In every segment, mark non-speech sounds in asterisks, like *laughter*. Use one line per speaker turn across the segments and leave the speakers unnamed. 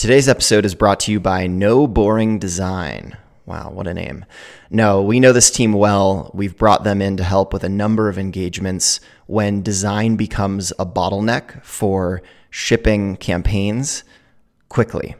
Today's episode is brought to you by No Boring Design. Wow, what a name. No, we know this team well. We've brought them in to help with a number of engagements when design becomes a bottleneck for shipping campaigns quickly.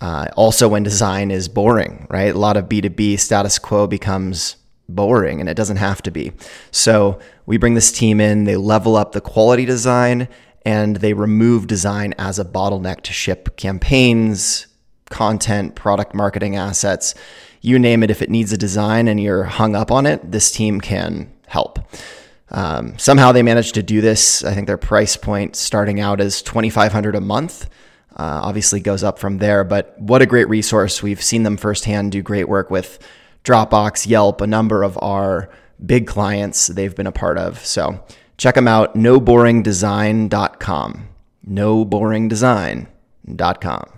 Uh, also, when design is boring, right? A lot of B2B status quo becomes boring and it doesn't have to be. So, we bring this team in, they level up the quality design, and they remove design as a bottleneck to ship campaigns, content, product marketing assets. You name it, if it needs a design and you're hung up on it, this team can help. Um, somehow they managed to do this. I think their price point starting out is 2500 a month. Uh, obviously goes up from there, but what a great resource. We've seen them firsthand do great work with Dropbox, Yelp, a number of our big clients they've been a part of. So check them out, noboringdesign.com. Noboringdesign.com.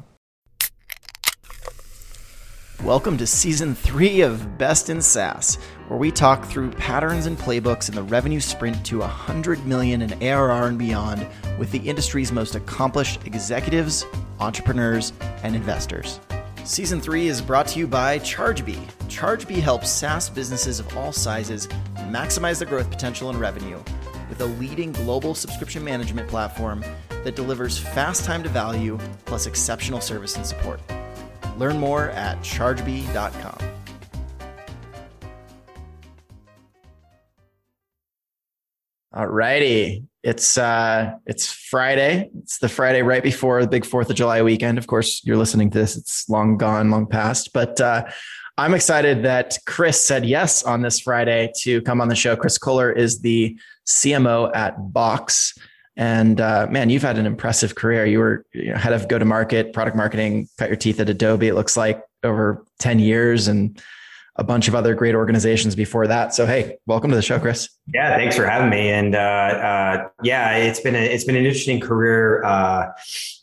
Welcome to season three of Best in SaaS, where we talk through patterns and playbooks in the revenue sprint to 100 million in ARR and beyond with the industry's most accomplished executives, entrepreneurs, and investors. Season three is brought to you by ChargeBee. ChargeBee helps SaaS businesses of all sizes maximize their growth potential and revenue with a leading global subscription management platform that delivers fast time to value plus exceptional service and support. Learn more at chargebee.com. All righty. It's uh it's Friday. It's the Friday right before the big 4th of July weekend. Of course, you're listening to this. It's long gone, long past, but uh I'm excited that Chris said yes on this Friday to come on the show. Chris Koehler is the CMO at Box. And uh, man, you've had an impressive career. You were you know, head of go to market, product marketing, cut your teeth at Adobe, it looks like over 10 years and a bunch of other great organizations before that. So, hey, welcome to the show, Chris.
Yeah, thanks for having me. And uh, uh, yeah, it's been a, it's been an interesting career, uh,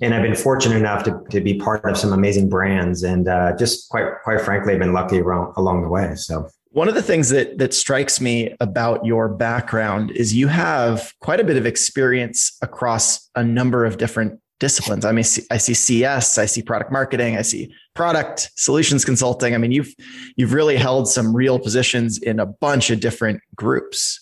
and I've been fortunate enough to, to be part of some amazing brands, and uh, just quite quite frankly, I've been lucky around, along the way. So
one of the things that that strikes me about your background is you have quite a bit of experience across a number of different disciplines. I mean, I see CS, I see product marketing, I see product solutions consulting. I mean, you've you've really held some real positions in a bunch of different groups.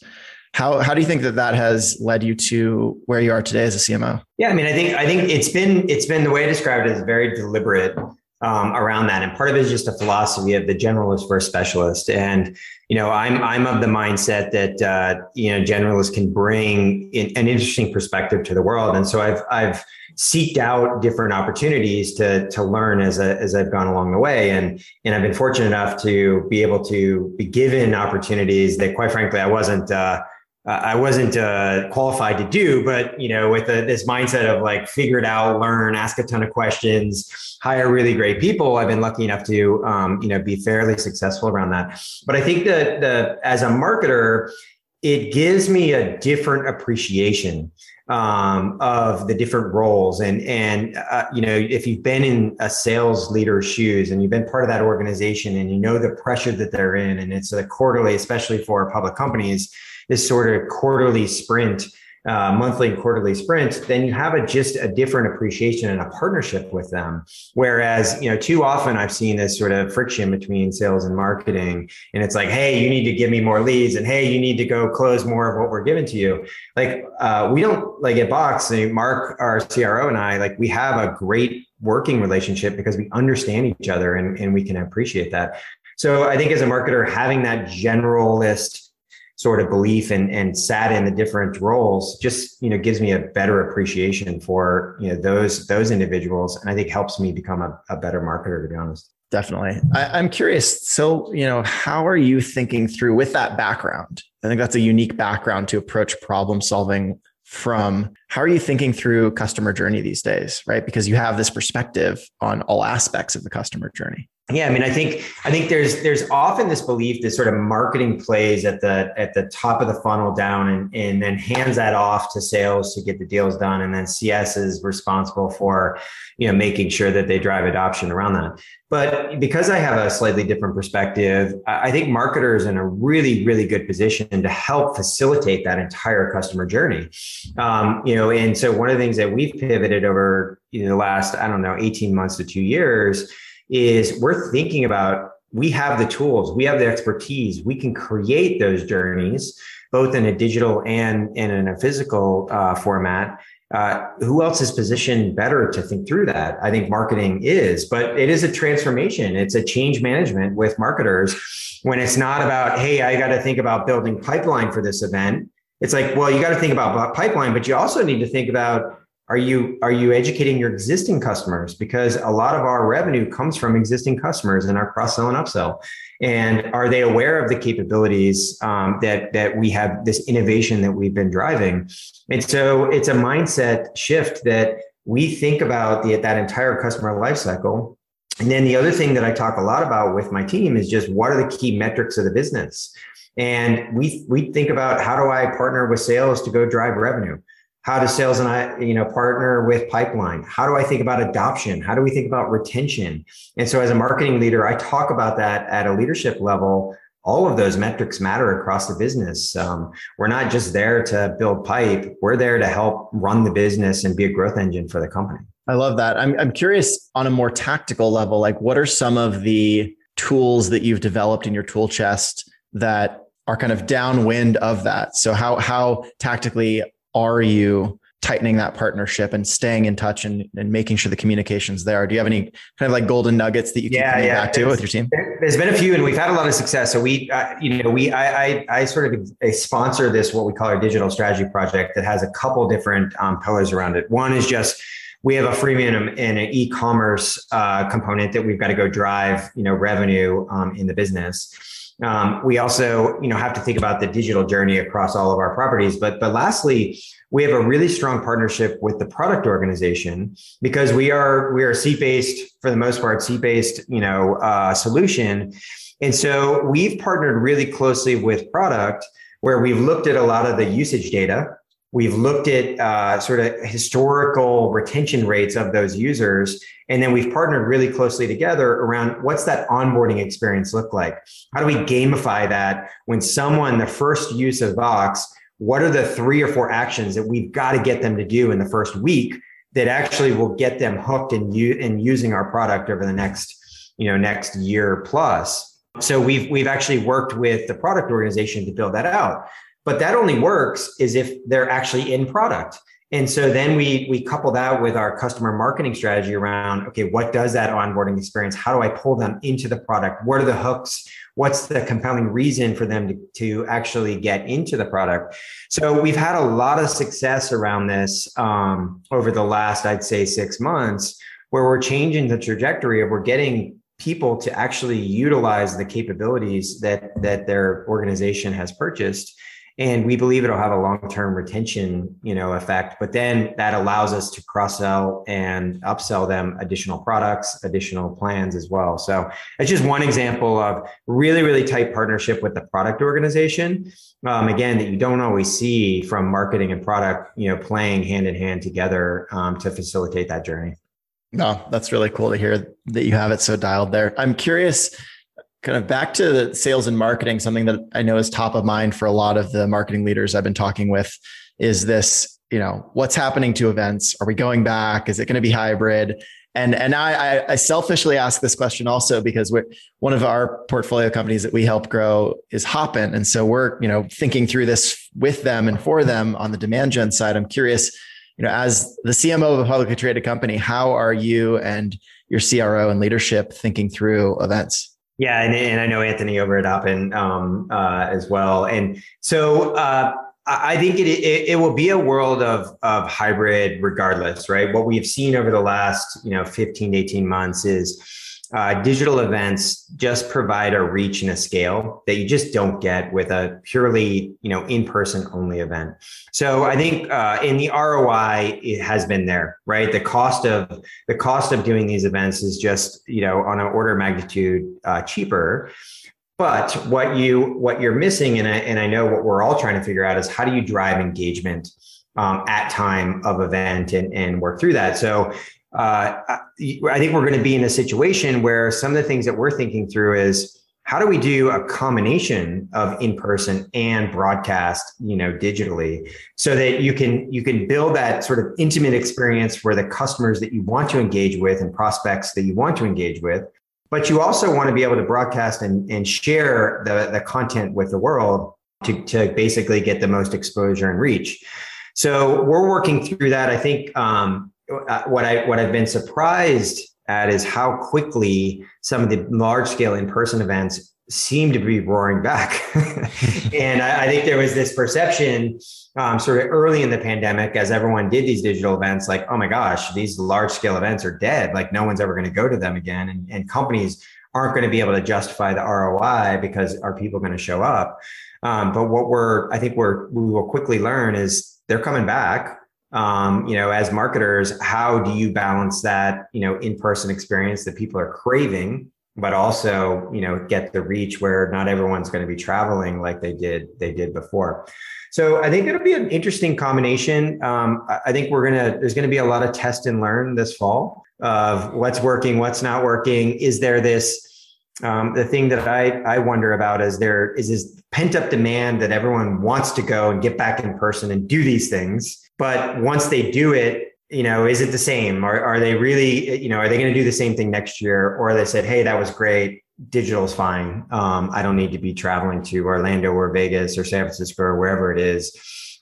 How how do you think that that has led you to where you are today as a CMO?
Yeah, I mean, I think I think it's been it's been the way I described it is very deliberate um, around that. And part of it is just a philosophy of the generalist versus specialist. And you know, I'm I'm of the mindset that uh, you know generalists can bring in, an interesting perspective to the world. And so I've I've seeked out different opportunities to to learn as a, as I've gone along the way. And and I've been fortunate enough to be able to be given opportunities that, quite frankly, I wasn't. Uh, uh, I wasn't uh, qualified to do, but you know, with a, this mindset of like figure it out, learn, ask a ton of questions, hire really great people, I've been lucky enough to um, you know be fairly successful around that. But I think that the as a marketer, it gives me a different appreciation um, of the different roles and and uh, you know if you've been in a sales leader's shoes and you've been part of that organization and you know the pressure that they're in and it's a quarterly especially for public companies this sort of quarterly sprint, uh, monthly and quarterly sprint, then you have a just a different appreciation and a partnership with them. Whereas, you know, too often I've seen this sort of friction between sales and marketing. And it's like, hey, you need to give me more leads and hey, you need to go close more of what we're giving to you. Like uh, we don't like at Box, Mark, our CRO and I, like we have a great working relationship because we understand each other and, and we can appreciate that. So I think as a marketer, having that generalist sort of belief and, and sat in the different roles just you know gives me a better appreciation for you know those those individuals. And i think helps me become a, a better marketer to be honest.
Definitely. I, i'm curious. So you know how are you thinking through with that background? I think that's a unique background to approach problem solving from how are you thinking through customer journey these days right because you have this perspective on all aspects of the customer journey
yeah, I mean, I think I think there's there's often this belief that sort of marketing plays at the at the top of the funnel down and and then hands that off to sales to get the deals done, and then CS is responsible for you know making sure that they drive adoption around that. But because I have a slightly different perspective, I think marketers in a really, really good position to help facilitate that entire customer journey. Um, you know, and so one of the things that we've pivoted over you know, the last, I don't know, 18 months to two years is we're thinking about we have the tools, we have the expertise, we can create those journeys both in a digital and, and in a physical uh, format. Uh, who else is positioned better to think through that? I think marketing is, but it is a transformation. It's a change management with marketers when it's not about, hey, I got to think about building pipeline for this event. It's like, well, you got to think about pipeline, but you also need to think about are you are you educating your existing customers? Because a lot of our revenue comes from existing customers and our cross sell and upsell. And are they aware of the capabilities um, that that we have this innovation that we've been driving? And so it's a mindset shift that we think about the, that entire customer lifecycle and then the other thing that i talk a lot about with my team is just what are the key metrics of the business and we we think about how do i partner with sales to go drive revenue how does sales and I, you know, partner with pipeline? How do I think about adoption? How do we think about retention? And so as a marketing leader, I talk about that at a leadership level. All of those metrics matter across the business. Um, we're not just there to build pipe. We're there to help run the business and be a growth engine for the company.
I love that. I'm, I'm curious on a more tactical level, like what are some of the tools that you've developed in your tool chest that are kind of downwind of that? So how, how tactically are you tightening that partnership and staying in touch and, and making sure the communication's there? Do you have any kind of like golden nuggets that you can yeah, yeah. back to with your team?
There's been a few, and we've had a lot of success. So we, uh, you know, we, I, I, I, sort of sponsor this what we call our digital strategy project that has a couple different um, pillars around it. One is just we have a freemium and an e-commerce uh, component that we've got to go drive, you know, revenue um, in the business. Um, we also, you know, have to think about the digital journey across all of our properties. But but lastly, we have a really strong partnership with the product organization because we are we are seat based for the most part, seat based, you know, uh, solution. And so we've partnered really closely with product where we've looked at a lot of the usage data We've looked at uh, sort of historical retention rates of those users. And then we've partnered really closely together around what's that onboarding experience look like? How do we gamify that when someone, the first use of Box, what are the three or four actions that we've got to get them to do in the first week that actually will get them hooked u- in using our product over the next, you know, next year plus? So we've we've actually worked with the product organization to build that out. But that only works is if they're actually in product. And so then we we couple that with our customer marketing strategy around okay, what does that onboarding experience? How do I pull them into the product? What are the hooks? What's the compelling reason for them to, to actually get into the product? So we've had a lot of success around this um, over the last, I'd say, six months, where we're changing the trajectory of we're getting people to actually utilize the capabilities that that their organization has purchased and we believe it'll have a long-term retention you know effect but then that allows us to cross-sell and upsell them additional products additional plans as well. So it's just one example of really really tight partnership with the product organization. Um, again that you don't always see from marketing and product you know playing hand in hand together um, to facilitate that journey.
No that's really cool to hear that you have it so dialed there. I'm curious kind of back to the sales and marketing, something that I know is top of mind for a lot of the marketing leaders I've been talking with is this, you know, what's happening to events? Are we going back? Is it going to be hybrid? And and I, I selfishly ask this question also because we're one of our portfolio companies that we help grow is Hopin, and so we're you know thinking through this with them and for them on the demand gen side. I'm curious, you know, as the CMO of a publicly traded company, how are you and your CRO and leadership thinking through events?
Yeah, and, and I know Anthony over at Hopin um, uh, as well. And so uh, I think it, it, it will be a world of of hybrid regardless, right? What we've seen over the last you know 15 to 18 months is uh, digital events just provide a reach and a scale that you just don't get with a purely you know in-person only event. So i think uh, in the roi it has been there right? The cost of the cost of doing these events is just you know on an order of magnitude uh, cheaper. But what you what you're missing and I, and I know what we're all trying to figure out is how do you drive engagement um, at time of event and, and work through that? So uh, I think we're going to be in a situation where some of the things that we're thinking through is how do we do a combination of in-person and broadcast you know digitally so that you can you can build that sort of intimate experience where the customers that you want to engage with and prospects that you want to engage with but you also want to be able to broadcast and, and share the, the content with the world to, to basically get the most exposure and reach. So we're working through that. I think um, what i what i've been surprised at is how quickly some of the large scale in person events seem to be roaring back. *laughs* and I, I, think there was this perception um, sort of early in the pandemic as everyone did these digital events, like, oh my gosh, these large scale events are dead. Like no one's ever going to go to them again. And, and companies aren't going to be able to justify the ROI because are people going to show up? Um, but what we're, I think we're, we will quickly learn is they're coming back um, you know, as marketers, how do you balance that, you know, in-person experience that people are craving, but also, you know, get the reach where not everyone's going to be traveling like they did they did before. So I think it'll be an interesting combination. Um, I think we're gonna there's gonna be a lot of test and learn this fall of what's working, what's not working. Is there this um, the thing that I, I wonder about is there is this pent up demand that everyone wants to go and get back in person and do these things. But once they do it, you know, is it the same? Or are they really, you know, are they going to do the same thing next year? Or they said, hey, that was great. Digital is fine. Um, I don't need to be traveling to Orlando or Vegas or San Francisco or wherever it is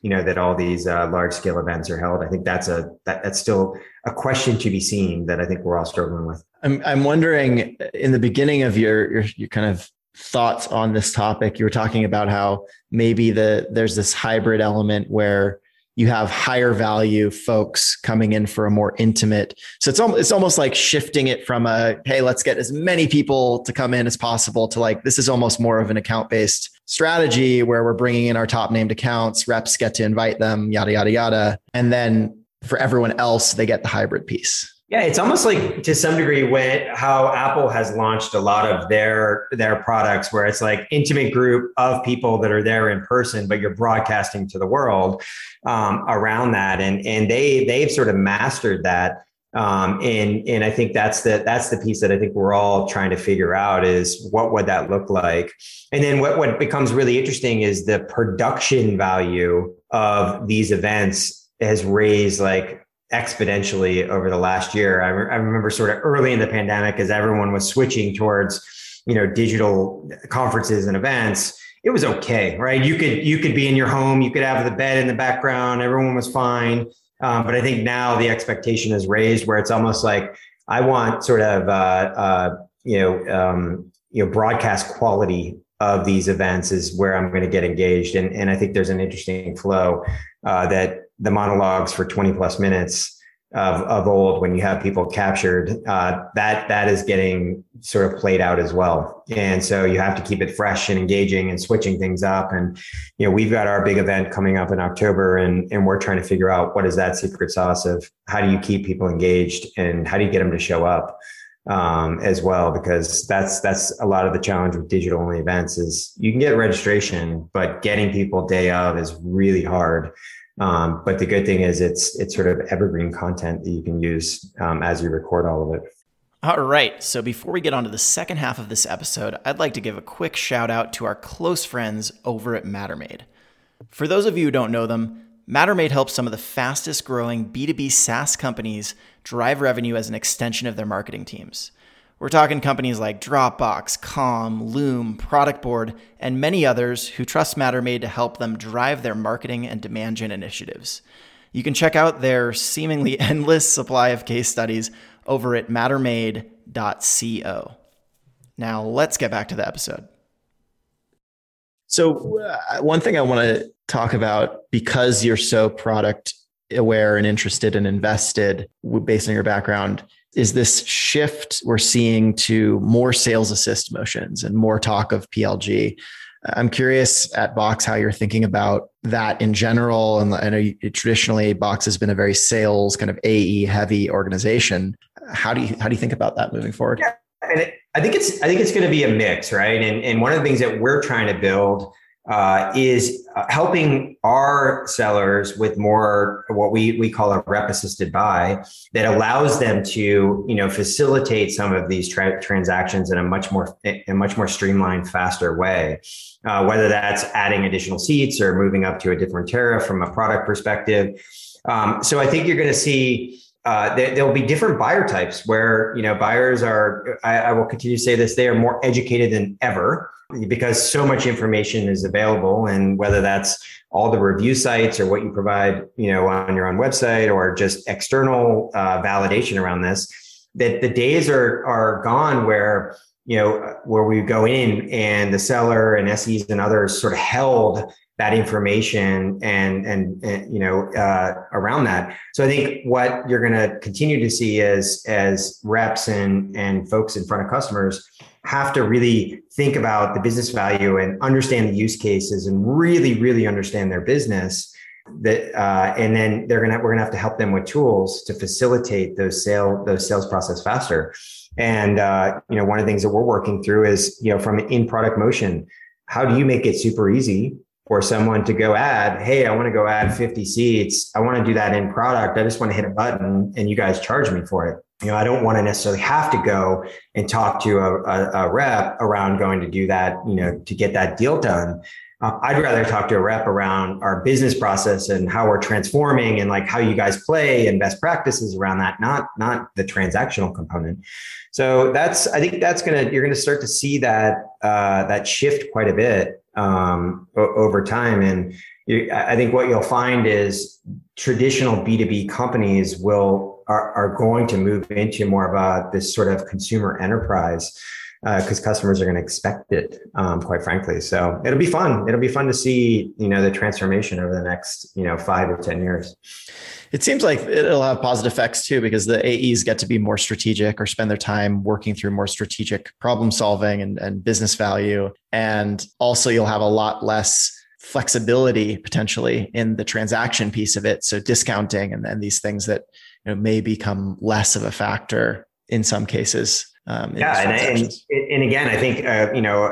you know that all these uh, large scale events are held i think that's a that, that's still a question to be seen that i think we're all struggling with
i'm, I'm wondering in the beginning of your, your your kind of thoughts on this topic you were talking about how maybe the there's this hybrid element where you have higher value folks coming in for a more intimate. So it's almost, it's almost like shifting it from a, hey, let's get as many people to come in as possible to like, this is almost more of an account based strategy where we're bringing in our top named accounts, reps get to invite them, yada, yada, yada. And then for everyone else, they get the hybrid piece.
Yeah, it's almost like to some degree when how Apple has launched a lot of their their products where it's like intimate group of people that are there in person, but you're broadcasting to the world um, around that, and and they they've sort of mastered that. Um, and and I think that's the that's the piece that I think we're all trying to figure out is what would that look like, and then what what becomes really interesting is the production value of these events has raised like exponentially over the last year. I, re- I remember sort of early in the pandemic as everyone was switching towards, you know, digital conferences and events. It was okay, right? You could you could be in your home, you could have the bed in the background, everyone was fine. Um, but I think now the expectation is raised where it's almost like I want sort of uh, uh, you know um, you know broadcast quality of these events is where I'm going to get engaged, and and I think there's an interesting flow uh, that the monologues for 20 plus minutes of, of old when you have people captured uh, that that is getting sort of played out as well. And so you have to keep it fresh and engaging and switching things up. And you know we've got our big event coming up in october and and we're trying to figure out what is that secret sauce of how do you keep people engaged and how do you get them to show up um, as well? Because that's that's a lot of the challenge with digital only events is you can get registration but getting people day of is really hard um, but the good thing is it's it's sort of evergreen content that you can use um, as you record all of it.
All right. So before we get on to the second half of this episode, I'd like to give a quick shout out to our close friends over at Mattermade. For those of you who don't know them, Mattermade helps some of the fastest growing B2B SaaS companies drive revenue as an extension of their marketing teams. We're talking companies like Dropbox, Calm, Loom, Product Board, and many others who trust Mattermade to help them drive their marketing and demand gen initiatives. You can check out their seemingly *laughs* endless supply of case studies over at mattermade.co. Now, let's get back to the episode.
So, uh, one thing I want to talk about because you're so product aware and interested and invested based on your background is this shift we're seeing to more sales assist motions and more talk of PLG. I'm curious at Box how you're thinking about that in general. And I know you, traditionally Box has been a very sales kind of AE heavy organization. How do you how do you think about that moving forward?
Yeah, I think it's I think it's going to be a mix, right? And and one of the things that we're trying to build uh, is uh, helping our sellers with more what we we call a rep assisted buy that allows them to you know facilitate some of these tra- transactions in a much more a much more streamlined, faster way. Uh, whether that's adding additional seats or moving up to a different tariff from a product perspective. Um, so I think you're going to see uh, there, will be different buyer types where you know buyers are. I, I will continue to say this: they are more educated than ever because so much information is available and whether that's all the review sites or what you provide you know on your own website or just external uh, validation around this that the days are are gone where you know where we go in and the seller and SEs and others sort of held that information and and, and you know uh, around that. So I think what you're going to continue to see as as reps and and folks in front of customers have to really think about the business value and understand the use cases and really, really understand their business. That uh, and then they're gonna we're gonna have to help them with tools to facilitate those sale those sales process faster. And uh, you know, one of the things that we're working through is you know from in product motion, how do you make it super easy for someone to go add, hey, I want to go add 50 seats. I want to do that in product. I just want to hit a button and you guys charge me for it you know, I don't want to necessarily have to go and talk to a, a, a rep around going to do that, you know, to get that deal done. Uh, I'd rather talk to a rep around our business process and how we're transforming and like how you guys play and best practices around that, not not the transactional component. So that's I think that's gonna you're gonna start to see that uh, that shift quite a bit um, o- over time, and you, I think what you'll find is traditional B two B companies will are, are going to move into more of a this sort of consumer enterprise because uh, customers are going to expect it, um, quite frankly. So it'll be fun. It'll be fun to see, you know, the transformation over the next, you know, five or ten years.
It seems like it'll have positive effects too, because the AEs get to be more strategic or spend their time working through more strategic problem solving and, and business value. And also, you'll have a lot less flexibility potentially in the transaction piece of it. So discounting and, and these things that you know, may become less of a factor in some cases.
Um, yeah, and, and, and, again, I think uh, you know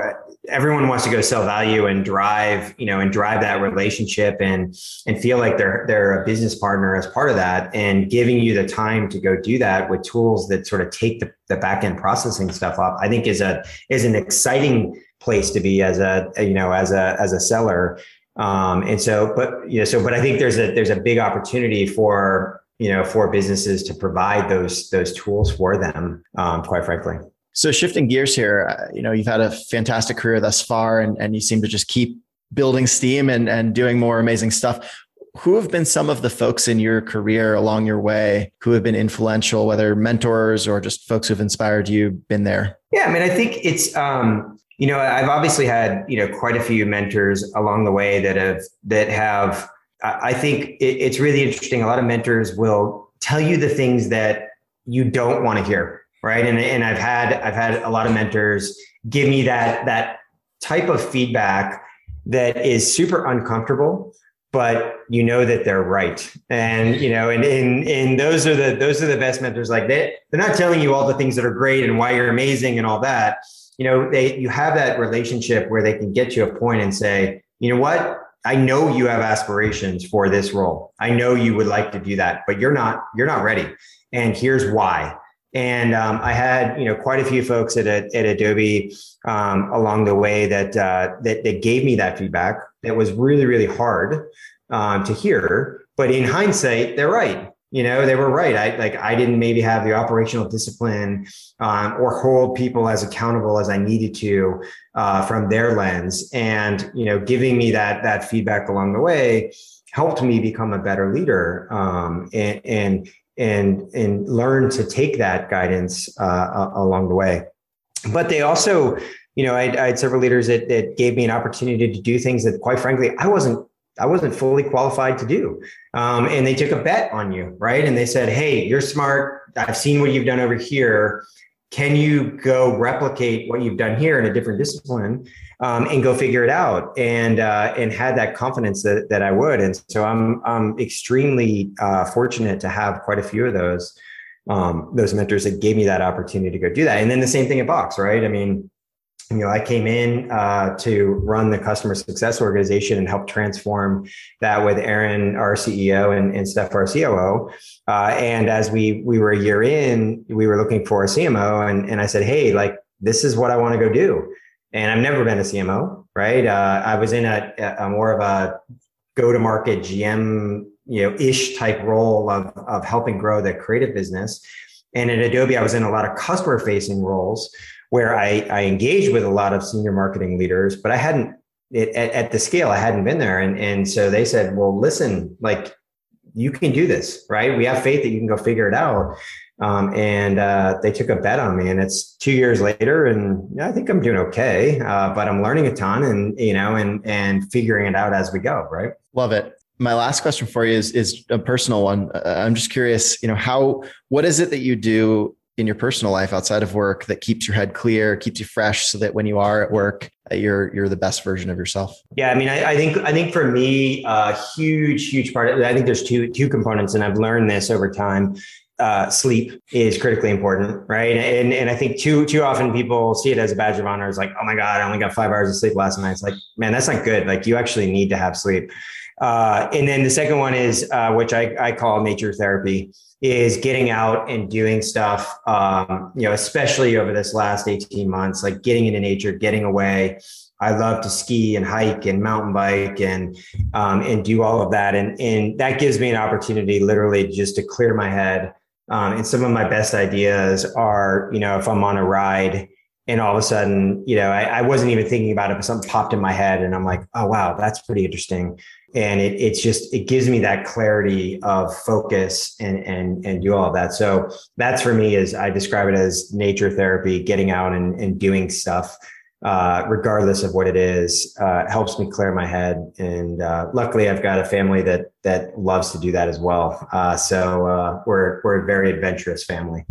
everyone wants to go sell value and drive you know and drive that relationship and and feel like they're they're a business partner as part of that and giving you the time to go do that with tools that sort of take the, the back end processing stuff up. I think is a is an exciting place to be as a you know as a as a seller. Um, and so, but you know, so but I think there's a there's a big opportunity for you know for businesses to provide those those tools for them um, quite frankly
so shifting gears here uh, you know you've had a fantastic career thus far and, and you seem to just keep building steam and, and doing more amazing stuff. Who have been some of the folks in your career along your way who have been influential whether mentors or just folks who've inspired you been there?
Yeah i mean i think it's um you know i've obviously had you know quite a few mentors along the way that have that have I think it's really interesting. A lot of mentors will tell you the things that you don't want to hear, right? And and I've had I've had a lot of mentors give me that that type of feedback that is super uncomfortable, but you know that they're right. And you know, and and and those are the those are the best mentors. Like they they're not telling you all the things that are great and why you're amazing and all that. You know, they you have that relationship where they can get to a point and say, you know what, I know you have aspirations for this role. I know you would like to do that, but you're not you're not ready. And here's why. And um, I had you know quite a few folks at at Adobe um, along the way that uh, that that gave me that feedback. That was really really hard um, to hear, but in hindsight, they're right. You know they were right. I like i didn't maybe have the operational discipline um, or hold people as accountable as i needed to uh, from their lens. And you know giving me that that feedback along the way helped me become a better leader um, and and and and learn to take that guidance uh, along the way but they also you know I, I had several leaders that, that gave me an opportunity to do things that quite frankly i wasn't I wasn't fully qualified to do. Um, and they took a bet on you, right? And they said, Hey, you're smart. I've seen what you've done over here. Can you go replicate what you've done here in a different discipline um, and go figure it out? And uh, and had that confidence that, that I would. And so I'm I'm extremely uh, fortunate to have quite a few of those um, those mentors that gave me that opportunity to go do that. And then the same thing at Box, right? I mean, you know, I came in uh, to run the customer success organization and help transform that with Aaron, our CEO, and, and Steph, our COO. Uh, and as we we were a year in, we were looking for a CMO, and and I said, hey, like this is what I want to go do. And I've never been a CMO, right? Uh, I was in a, a more of a go to market GM, you know, ish type role of of helping grow the creative business. And at Adobe, I was in a lot of customer facing roles where I, I engaged with a lot of senior marketing leaders, but I hadn't it, at, at the scale, I hadn't been there. And, and so they said, well, listen, like you can do this, right? We have faith that you can go figure it out. Um, and uh, they took a bet on me, and it's two years later, and I think I'm doing okay. Uh, but I'm learning a ton, and you know, and and figuring it out as we go. Right.
Love it. My last question for you is is a personal one. Uh, I'm just curious, you know, how what is it that you do in your personal life outside of work that keeps your head clear, keeps you fresh, so that when you are at work, uh, you're you're the best version of yourself.
Yeah, I mean, I, I think I think for me, a huge huge part. Of, I think there's two two components, and I've learned this over time. Uh, sleep is critically important, right? And and I think too too often people see it as a badge of honor. It's like, oh my god, I only got five hours of sleep last night. It's like, man, that's not good. Like you actually need to have sleep. Uh, and then the second one is, uh, which I, I call nature therapy, is getting out and doing stuff. Um, you know, especially over this last eighteen months, like getting into nature, getting away. I love to ski and hike and mountain bike and um, and do all of that, and and that gives me an opportunity, literally, just to clear my head. Um, and some of my best ideas are, you know, if I'm on a ride and all of a sudden, you know, I, I, wasn't even thinking about it, but something popped in my head, and I'm like, oh wow, that's pretty interesting. And it, it's just it gives me that clarity of focus and and and do all of that. So that's for me is I describe it as nature therapy, getting out and, and doing stuff, uh, regardless of what it is, uh, helps me clear my head. And uh, luckily, I've got a family that that loves to do that as well. Uh, so uh, we're we're a very adventurous family.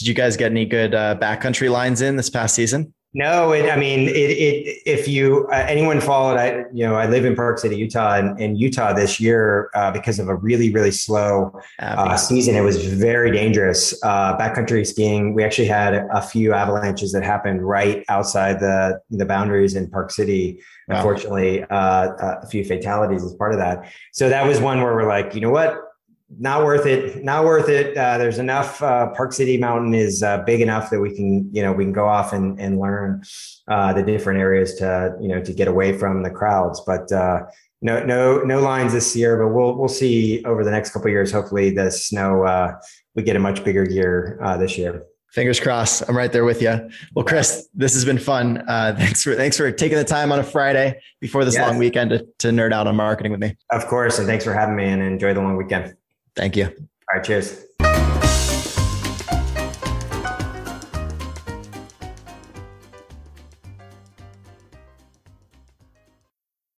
Did you guys get any good uh, backcountry lines in this past season?
No, it, I mean, it, it, if you uh, anyone followed, I you know, I live in Park City, Utah, and in Utah this year uh, because of a really really slow uh, season, it was very dangerous. Uh, backcountry skiing, we actually had a few avalanches that happened right outside the the boundaries in Park City. Wow. Unfortunately, uh, a few fatalities as part of that. So that was one where we're like, you know what, not worth it. Not worth it. Uh, there's enough. Uh, Park City Mountain is uh, big enough that we can, you know, we can go off and, and learn uh, the different areas to, you know, to get away from the crowds. But uh, no, no, no lines this year. But we'll we'll see over the next couple years. Hopefully, the snow uh, we get a much bigger year this year.
Fingers crossed. I'm right there with you. Well, Chris, this has been fun. *laughs* thanks for thanks for taking the time on a Friday before this yes. long weekend to, to nerd out on marketing with me.
Of course, and thanks for having me. And enjoy the long weekend.
Thank you.
All right. Cheers.